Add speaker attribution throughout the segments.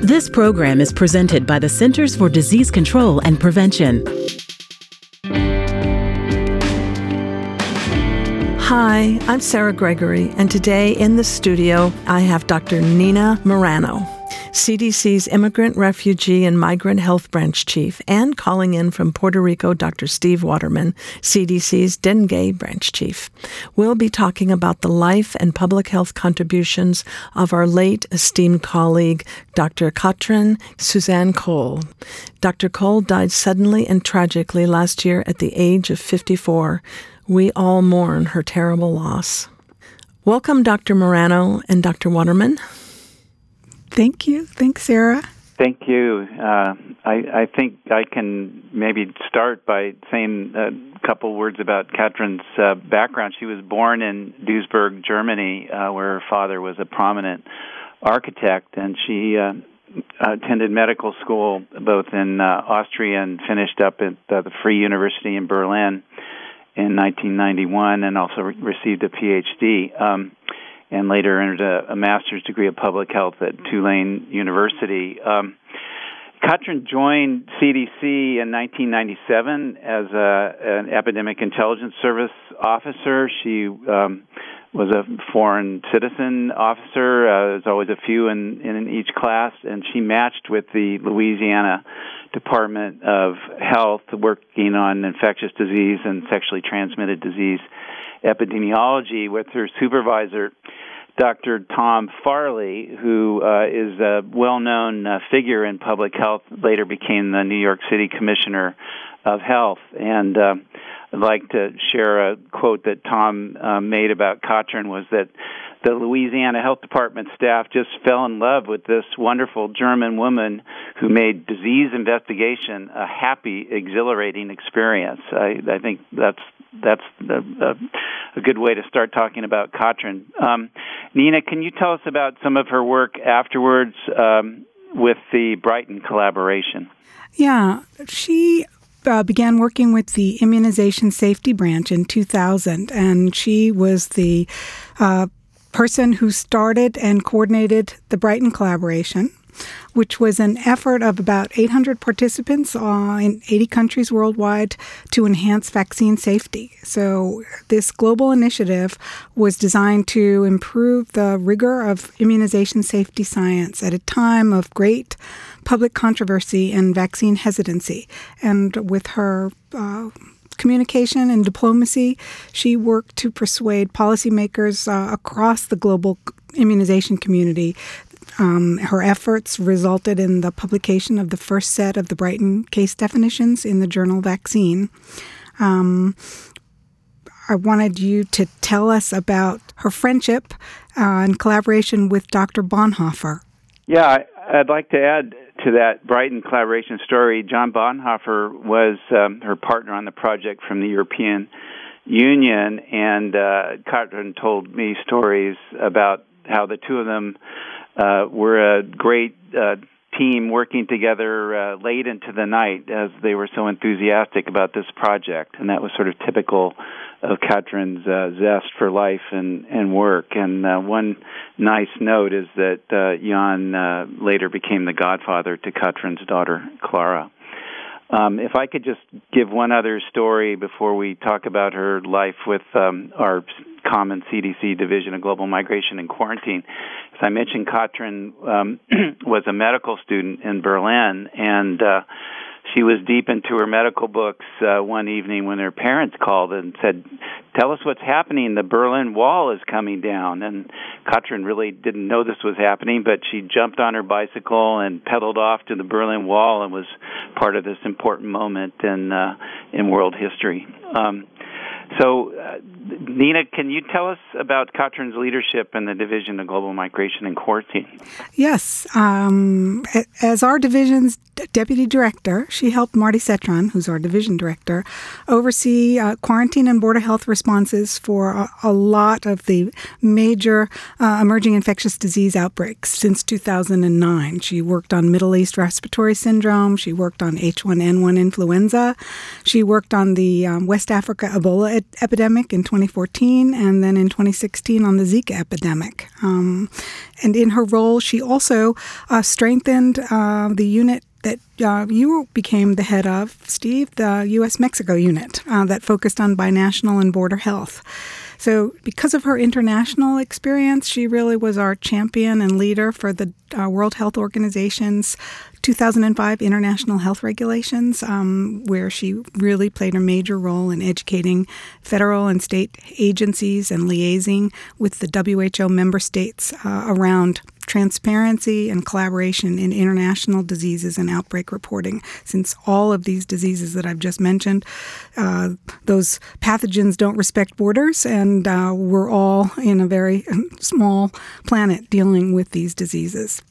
Speaker 1: This program is presented by the Centers for Disease Control and Prevention.
Speaker 2: Hi, I'm Sarah Gregory, and today in the studio I have Dr. Nina Marano. CDC's Immigrant, Refugee, and Migrant Health Branch Chief, and calling in from Puerto Rico, Dr. Steve Waterman, CDC's Dengue Branch Chief. We'll be talking about the life and public health contributions of our late esteemed colleague, Dr. Katrin Suzanne Kohl. Dr. Kohl died suddenly and tragically last year at the age of 54. We all mourn her terrible loss. Welcome, Dr. Marano and Dr. Waterman.
Speaker 3: Thank you. Thanks, Sarah.
Speaker 4: Thank you. Uh, I, I, think I can maybe start by saying a couple words about Katrin's uh, background. She was born in Duisburg, Germany, uh, where her father was a prominent architect, and she uh, attended medical school both in uh, Austria and finished up at the Free University in Berlin in 1991, and also re- received a PhD. Um, and later earned a, a master's degree of public health at Tulane University. Um, joined CDC in 1997 as a, an epidemic intelligence service officer. She um, was a foreign citizen officer. Uh, there's always a few in, in each class, and she matched with the Louisiana Department of Health, working on infectious disease and sexually transmitted disease epidemiology with her supervisor, Dr. Tom Farley, who uh, is a well known uh, figure in public health, later became the New York City Commissioner of Health. And uh, I'd like to share a quote that Tom uh, made about Katrin was that the Louisiana Health Department staff just fell in love with this wonderful German woman who made disease investigation a happy, exhilarating experience. I, I think that's that's a, a, good way to start talking about Katrin. Um, Nina, can you tell us about some of her work afterwards um, with the Brighton collaboration?
Speaker 3: Yeah, she uh, began working with the Immunization Safety Branch in 2000, and she was the uh, person who started and coordinated the Brighton collaboration which was an effort of about 800 participants uh, in 80 countries worldwide to enhance vaccine safety. So, this global initiative was designed to improve the rigor of immunization safety science at a time of great public controversy and vaccine hesitancy. And with her uh, communication and diplomacy, she worked to persuade policymakers uh, across the global immunization community um, her efforts resulted in the publication of the first set of the Brighton case definitions in the journal Vaccine. Um, I wanted you to tell us about her friendship uh, and collaboration with Dr. Bonhoeffer.
Speaker 4: Yeah, I'd like to add to that Brighton collaboration story. Jan Bonhoeffer was um, her partner on the project from the European Union, and uh, told me stories about how the two of them uh, we're a great uh, team working together uh, late into the night as they were so enthusiastic about this project, and that was sort of typical of Katrin's uh, zest for life and, and work. And uh, one nice note is that uh, Jan uh, later became the godfather to Katrin's daughter, Clara. Um, if I could just give one other story before we talk about her life with um, our common CDC Division of Global Migration and Quarantine. As I mentioned, Katrin um, was a medical student in Berlin, and uh, she was deep into her medical books uh, one evening when her parents called and said, "Tell us what's happening. The Berlin Wall is coming down." And Katrin really didn't know this was happening, but she jumped on her bicycle and pedaled off to the Berlin Wall and was part of this important moment in uh, in world history. Um, so, uh, Nina, can you tell us about Katrin's leadership in the Division of Global Migration and Quarantine?
Speaker 3: Yes. Um, as our division's deputy director, she helped Marty Cetron, who's our division director, oversee uh, quarantine and border health responses for a, a lot of the major uh, emerging infectious disease outbreaks since 2009. She worked on Middle East respiratory syndrome. She worked on H1N1 influenza. She worked on the um, West Africa Ebola epidemic in 2014, and then in 2016 on the Zika epidemic. Um, and in her role, she also uh, strengthened uh, the unit that uh, you became the head of, Steve, the U.S. Mexico unit uh, that focused on binational and border health. So, because of her international experience, she really was our champion and leader for the uh, World Health Organization's 2005 International Health Regulations, um, where she really played a major role in educating federal and state agencies and liaising with the WHO member states uh, around transparency and collaboration in international diseases and outbreak reporting. Since all of these diseases that I've just mentioned, uh, those pathogens don't respect borders, and uh, we're all in a very small planet dealing with these diseases.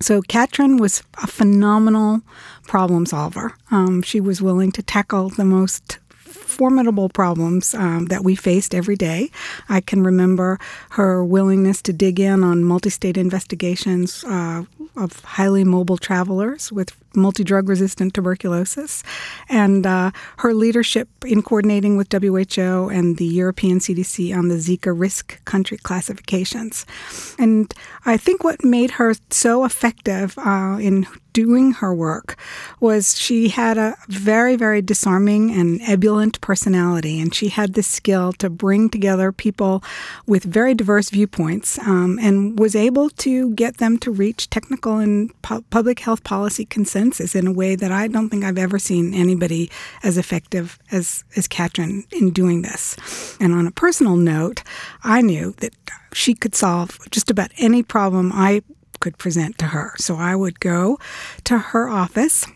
Speaker 3: So Katrin was a phenomenal problem solver. Um, she was willing to tackle the most formidable problems um, that we faced every day. I can remember her willingness to dig in on multi state investigations uh, of highly mobile travelers with multi drug resistant tuberculosis, and uh, her leadership in coordinating with WHO and the European CDC on the Zika risk country classifications. And I think what made her so effective uh, in doing her work was she had a very, very disarming and ebullient personality, and she had the skill to bring together people with very diverse viewpoints um, and was able to get them to reach technical and pu- public health policy consensus in a way that I don't think I've ever seen anybody as effective as, as Katrin in doing this. And on a personal note, I knew that she could solve just about any problem I could present to her. So I would go to her office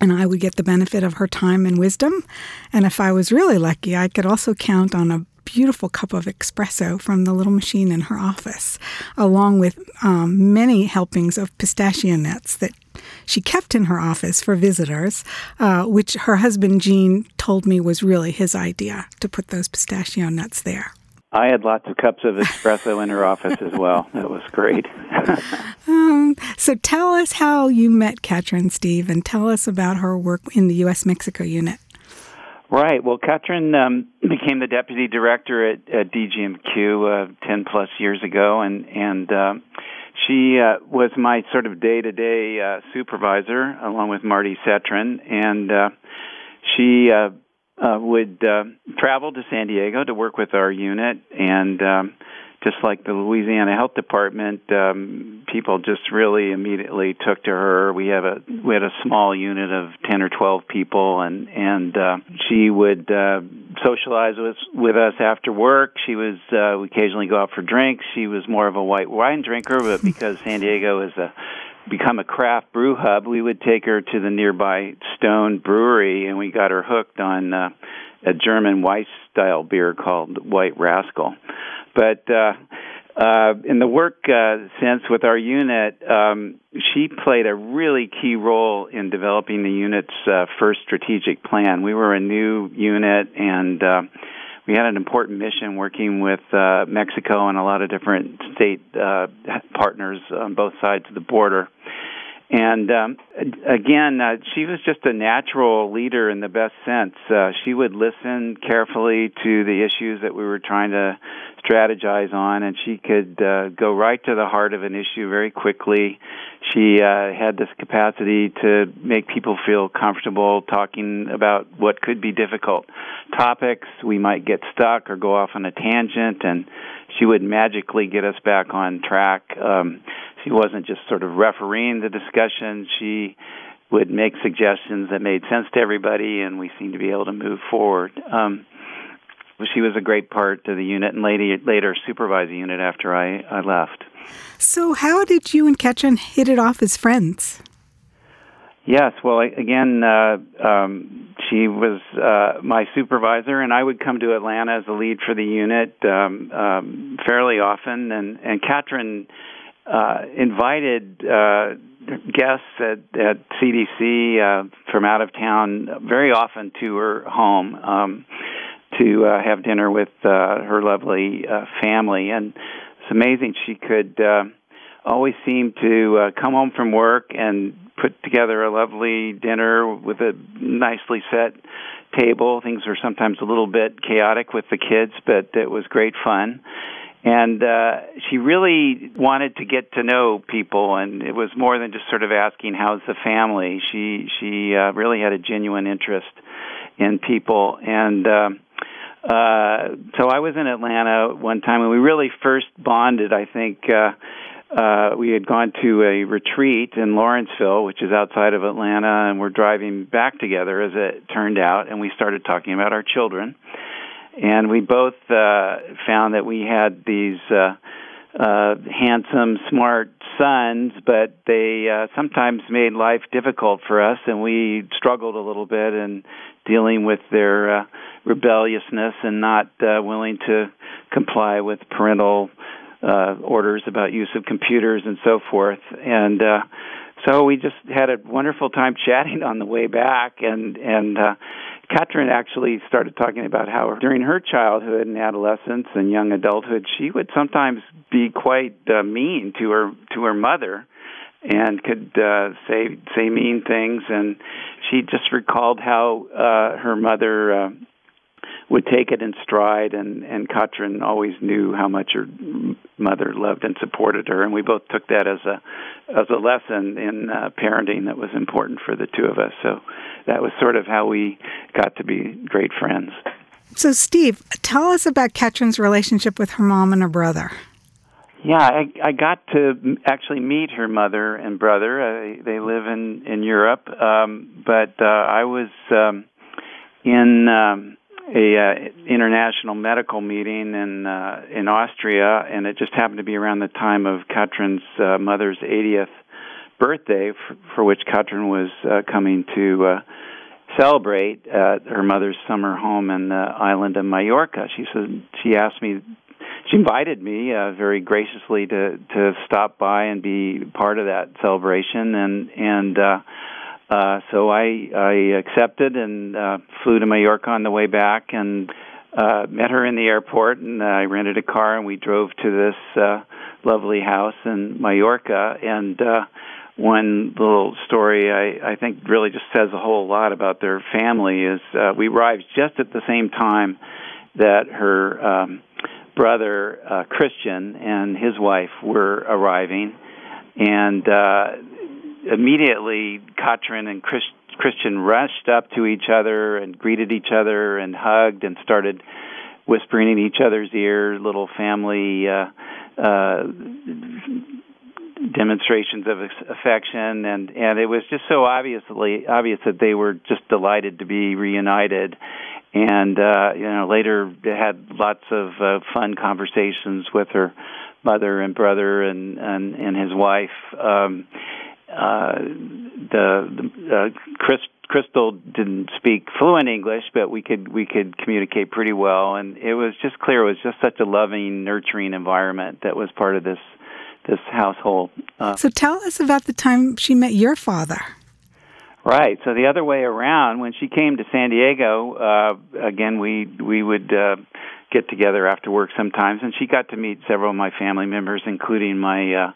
Speaker 3: and I would get the benefit of her time and wisdom. And if I was really lucky, I could also count on a beautiful cup of espresso from the little machine in her office, along with um, many helpings of pistachio nuts that she kept in her office for visitors, uh, which her husband Gene told me was really his idea to put those pistachio nuts there.
Speaker 4: I had lots of cups of espresso in her office as well. That was great.
Speaker 3: um, so tell us how you met Katrin, Steve, and tell us about her work in the U.S. Mexico unit.
Speaker 4: Right. Well, Katrin um, became the deputy director at, at DGMQ uh, 10 plus years ago, and, and uh, she uh, was my sort of day to day supervisor along with Marty Cetron. And uh, she uh, uh, would uh, travel to San Diego to work with our unit, and um, just like the Louisiana Health Department, um, people just really immediately took to her. We have a we had a small unit of ten or twelve people, and and uh, she would uh, socialize with with us after work. She was uh, we occasionally go out for drinks. She was more of a white wine drinker, but because San Diego is a become a craft brew hub, we would take her to the nearby Stone Brewery, and we got her hooked on uh, a German Weiss style beer called White Rascal. But uh, uh, in the work uh, sense with our unit, um, she played a really key role in developing the unit's uh, first strategic plan. We were a new unit, and uh, we had an important mission working with uh, Mexico and a lot of different state uh, partners on both sides of the border. And um, again, uh, she was just a natural leader in the best sense. Uh, she would listen carefully to the issues that we were trying to strategize on, and she could uh, go right to the heart of an issue very quickly. She uh, had this capacity to make people feel comfortable talking about what could be difficult topics. We might get stuck or go off on a tangent, and she would magically get us back on track. Um, she wasn't just sort of refereeing the discussion. She would make suggestions that made sense to everybody, and we seemed to be able to move forward. Um, she was a great part of the unit and later, later supervised the unit after I, I left.
Speaker 3: So, how did you and Katrin hit it off as friends?
Speaker 4: Yes, well, again, uh, um, she was uh, my supervisor, and I would come to Atlanta as the lead for the unit um, um, fairly often. And, and Katrin uh, invited uh, guests at, at CDC uh, from out of town very often to her home um, to uh, have dinner with uh, her lovely uh, family. And it's amazing she could uh, always seem to uh, come home from work and put together a lovely dinner with a nicely set table. Things were sometimes a little bit chaotic with the kids, but it was great fun. And uh, she really wanted to get to know people, and it was more than just sort of asking, "How's the family?" She she uh, really had a genuine interest in people, and. Uh, uh, so I was in Atlanta one time, and we really first bonded. I think uh, uh, we had gone to a retreat in Lawrenceville, which is outside of Atlanta, and we're driving back together, as it turned out, and we started talking about our children. And we both uh, found that we had these uh, uh, handsome, smart sons, but they uh, sometimes made life difficult for us, and we struggled a little bit in dealing with their uh, rebelliousness and not uh, willing to comply with parental uh, orders about use of computers and so forth. And uh, so we just had a wonderful time chatting on the way back, and and uh, Katrin actually started talking about how during her childhood and adolescence and young adulthood, she would sometimes be quite uh, mean to her to her mother, and could uh, say say mean things. And she just recalled how uh, her mother. Uh, would take it in stride, and and Katrin always knew how much her mother loved and supported her, and we both took that as a as a lesson in uh, parenting that was important for the two of us. So that was sort of how we got to be great friends.
Speaker 3: So, Steve, tell us about Katrin's relationship with her mom and her brother.
Speaker 4: Yeah, I, I got to actually meet her mother and brother. Uh, they live in in Europe, um, but uh, I was um, in um, a uh, international medical meeting in uh, in Austria, and it just happened to be around the time of Katrin's uh, mother's 80th birthday, for, for which Katrin was uh, coming to uh, celebrate at her mother's summer home in the island of Mallorca. She said she asked me. She invited me uh, very graciously to to stop by and be part of that celebration, and and uh, uh, so I I accepted and uh, flew to Mallorca on the way back and uh, met her in the airport and uh, I rented a car and we drove to this uh, lovely house in Mallorca. And uh, one little story I, I think really just says a whole lot about their family is uh, we arrived just at the same time that her um, brother uh, Christian and his wife were arriving. And uh, immediately Katrin and Chris, Christian rushed up to each other and greeted each other and hugged and started whispering in each other's ear little family uh, uh, demonstrations of affection. And and it was just so obviously obvious that they were just delighted to be reunited. And uh you know later had lots of uh, fun conversations with her mother and brother and and and his wife. Um uh, the, the uh, Chris, Crystal didn't speak fluent English, but we could we could communicate pretty well, and it was just clear it was just such a loving, nurturing environment that was part of this this household.
Speaker 3: Uh, so tell us about the time she met your father.
Speaker 4: Right. So the other way around, when she came to San Diego, uh, again we we would uh, get together after work sometimes, and she got to meet several of my family members, including my uh,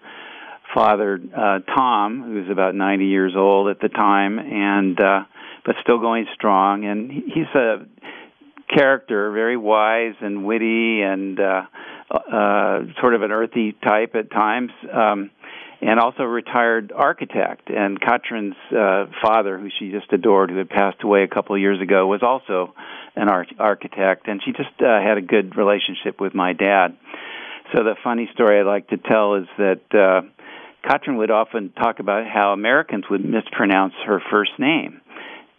Speaker 4: father uh, Tom, who was about 90 years old at the time, and uh, but still going strong. And he's a character, very wise and witty, and uh, uh, sort of an earthy type at times. Um, and also a retired architect. And Katrin's uh, father, who she just adored, who had passed away a couple of years ago, was also an art- architect. And she just uh, had a good relationship with my dad. So the funny story I like to tell is that uh, Katrin would often talk about how Americans would mispronounce her first name.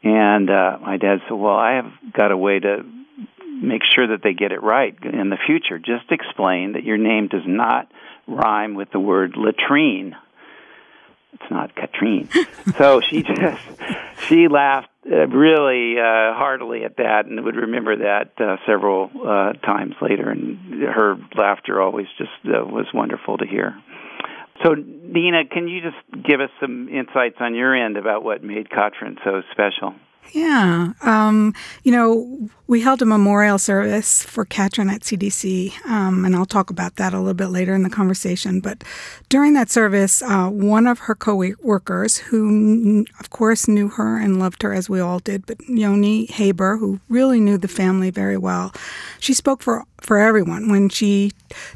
Speaker 4: And uh, my dad said, Well, I have got a way to make sure that they get it right in the future. Just explain that your name does not rhyme with the word latrine. It's not Katrine. so she just she laughed uh, really uh, heartily at that, and would remember that uh, several uh, times later. And her laughter always just uh, was wonderful to hear. So, Nina, can you just give us some insights on your end about what made Katrin so special?
Speaker 3: Yeah. Um, you know, we held a memorial service for Katrin at CDC, um, and I'll talk about that a little bit later in the conversation. But during that service, uh, one of her co workers, who of course knew her and loved her as we all did, but Yoni Haber, who really knew the family very well, she spoke for, for everyone when she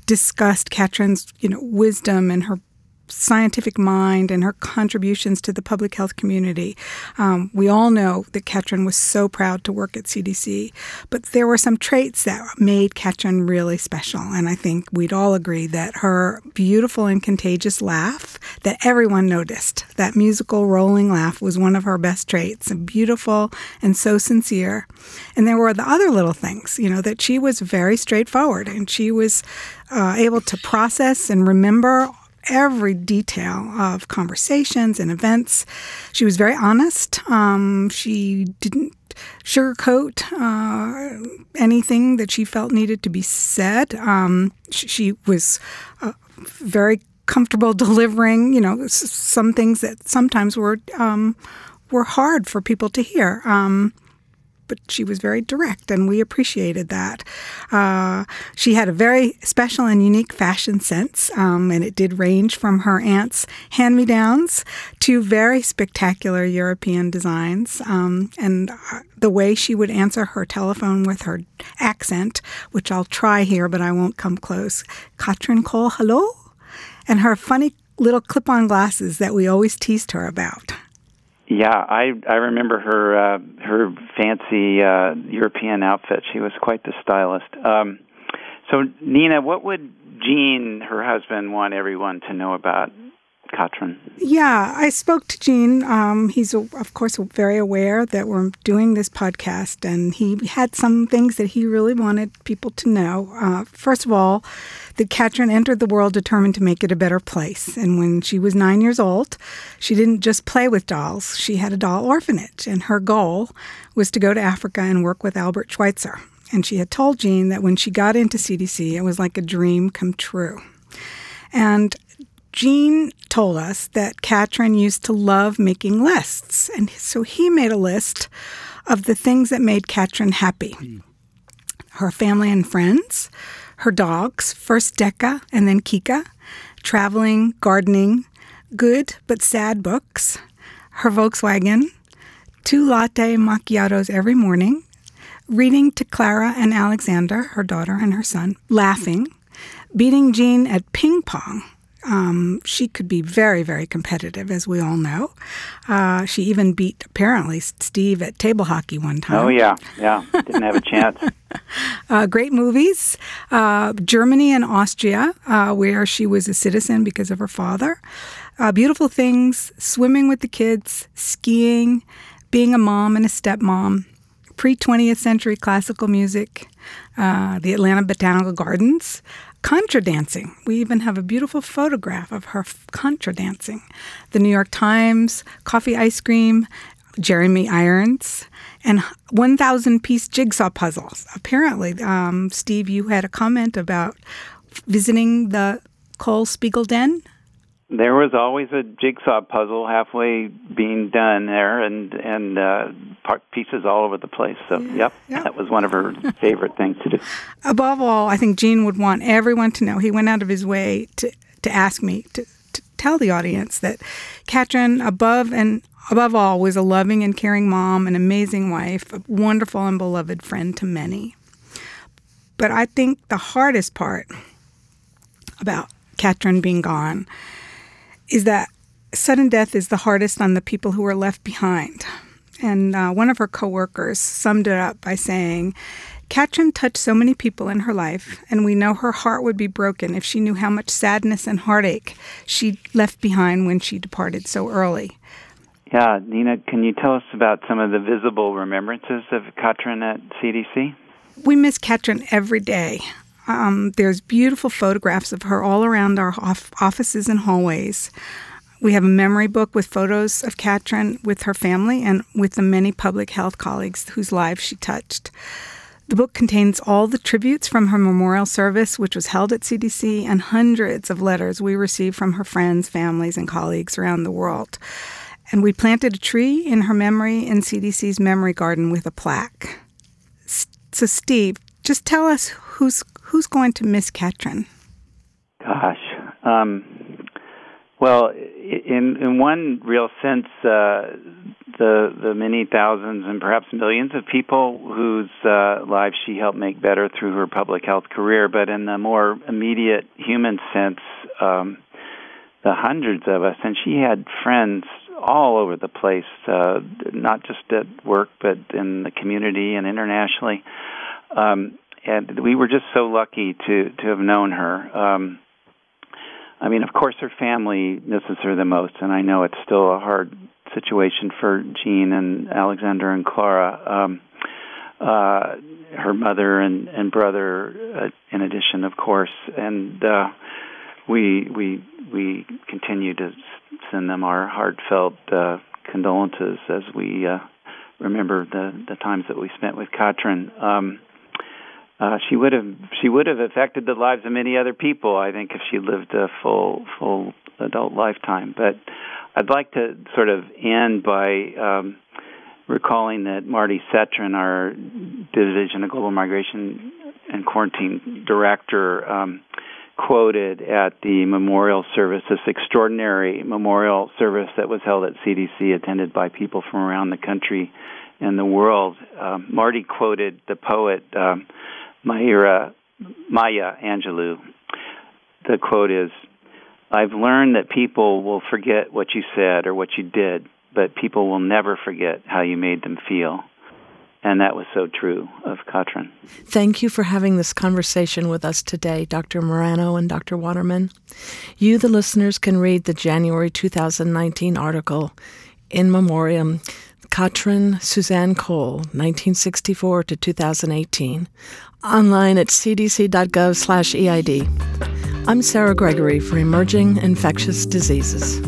Speaker 3: discussed Katrin's you know, wisdom and her scientific mind and her contributions to the public health community. Um, we all know that Katrin was so proud to work at CDC, but there were some traits that made Katrin really special. And I think we'd all agree that her beautiful and contagious laugh that everyone noticed, that musical rolling laugh was one of her best traits, beautiful and so sincere. And there were the other little things, you know, that she was very straightforward and she was uh, able to process and remember every detail of conversations and events. She was very honest. Um, she didn't sugarcoat uh, anything that she felt needed to be said. Um, she, was uh, very comfortable delivering, you know, some things that sometimes were um, were hard for people to hear. Um, but she was very direct, and we appreciated that. Uh, she had a very special and unique fashion sense, um, and it did range from her aunt's hand me downs to very spectacular European designs. Um, and uh, the way she would answer her telephone with her accent, which I'll try here, but I won't come close. Katrin Kohl, hello? And her funny little clip on glasses that we always teased her about.
Speaker 4: Yeah, I I remember her uh, her fancy uh, European outfit. She was quite the stylist. Um, so Nina, what would Gene, her husband, want everyone to know about Katrin?
Speaker 3: Yeah, I spoke to Gene. Um, he's, of course, very aware that we're doing this podcast, and he had some things that he really wanted people to know. Uh, first of all, that Katrin entered the world determined to make it a better place. And when she was nine years old, she didn't just play with dolls, she had a doll orphanage, and her goal was to go to Africa and work with Albert Schweitzer. And she had told Gene that when she got into CDC, it was like a dream come true. And Gene told us that Katrin used to love making lists. And so he made a list of the things that made Katrin happy her family and friends, her dogs, first Decca and then Kika, traveling, gardening, good but sad books, her Volkswagen, two latte macchiatos every morning, reading to Clara and Alexander, her daughter and her son, laughing, beating Gene at ping pong um, she could be very, very competitive, as we all know. Uh, she even beat, apparently, Steve at table hockey one time.
Speaker 4: Oh, yeah, yeah. Didn't have a chance.
Speaker 3: uh, great movies uh, Germany and Austria, uh, where she was a citizen because of her father. Uh, beautiful things swimming with the kids, skiing, being a mom and a stepmom pre 20th century classical music, uh, the Atlanta Botanical Gardens, contra dancing. We even have a beautiful photograph of her contra dancing. The New York Times, coffee ice cream, Jeremy Irons, and 1,000 piece jigsaw puzzles. Apparently, um, Steve, you had a comment about visiting the Kohl Spiegel Den
Speaker 4: there was always a jigsaw puzzle halfway being done there, and and uh, pieces all over the place. So, yeah. yep, yep, that was one of her favorite things to do.
Speaker 3: Above all, I think Gene would want everyone to know. He went out of his way to to ask me to, to tell the audience that Katrin, above and above all, was a loving and caring mom, an amazing wife, a wonderful and beloved friend to many. But I think the hardest part about Katrin being gone is that sudden death is the hardest on the people who are left behind. And uh, one of her coworkers summed it up by saying, Katrin touched so many people in her life, and we know her heart would be broken if she knew how much sadness and heartache she left behind when she departed so early.
Speaker 4: Yeah, Nina, can you tell us about some of the visible remembrances of Katrin at CDC?
Speaker 3: We miss Katrin every day. Um, there's beautiful photographs of her all around our off- offices and hallways. We have a memory book with photos of Katrin with her family and with the many public health colleagues whose lives she touched. The book contains all the tributes from her memorial service, which was held at CDC, and hundreds of letters we received from her friends, families, and colleagues around the world. And we planted a tree in her memory in CDC's memory garden with a plaque. So, Steve, just tell us who's who's going to miss Katrin.
Speaker 4: Gosh, um, well, in in one real sense, uh, the the many thousands and perhaps millions of people whose uh, lives she helped make better through her public health career, but in the more immediate human sense, um, the hundreds of us, and she had friends all over the place, uh, not just at work, but in the community and internationally. Um, and we were just so lucky to to have known her. Um, I mean, of course, her family misses her the most, and I know it's still a hard situation for Gene and Alexander and Clara. Um, uh, her mother and and brother, uh, in addition, of course, and uh, we we we continue to send them our heartfelt uh, condolences as we uh, remember the the times that we spent with Katrin. Um, uh, she would have she would have affected the lives of many other people. I think if she lived a full full adult lifetime. But I'd like to sort of end by um, recalling that Marty Cetron, our Division of Global Migration and Quarantine Director, um, quoted at the memorial service, this extraordinary memorial service that was held at CDC, attended by people from around the country and the world. Um, Marty quoted the poet. Um, Mahira, Maya Angelou. The quote is I've learned that people will forget what you said or what you did, but people will never forget how you made them feel. And that was so true of Katrin.
Speaker 2: Thank you for having this conversation with us today, Dr. Marano and Dr. Waterman. You, the listeners, can read the January 2019 article in memoriam Katrin Suzanne Kohl, 1964 to 2018, online at cdc.gov/eid. I'm Sarah Gregory for Emerging Infectious Diseases.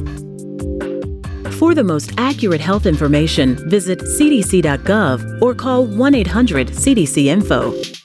Speaker 1: For the most accurate health information, visit cdc.gov or call 1 800 CDC Info.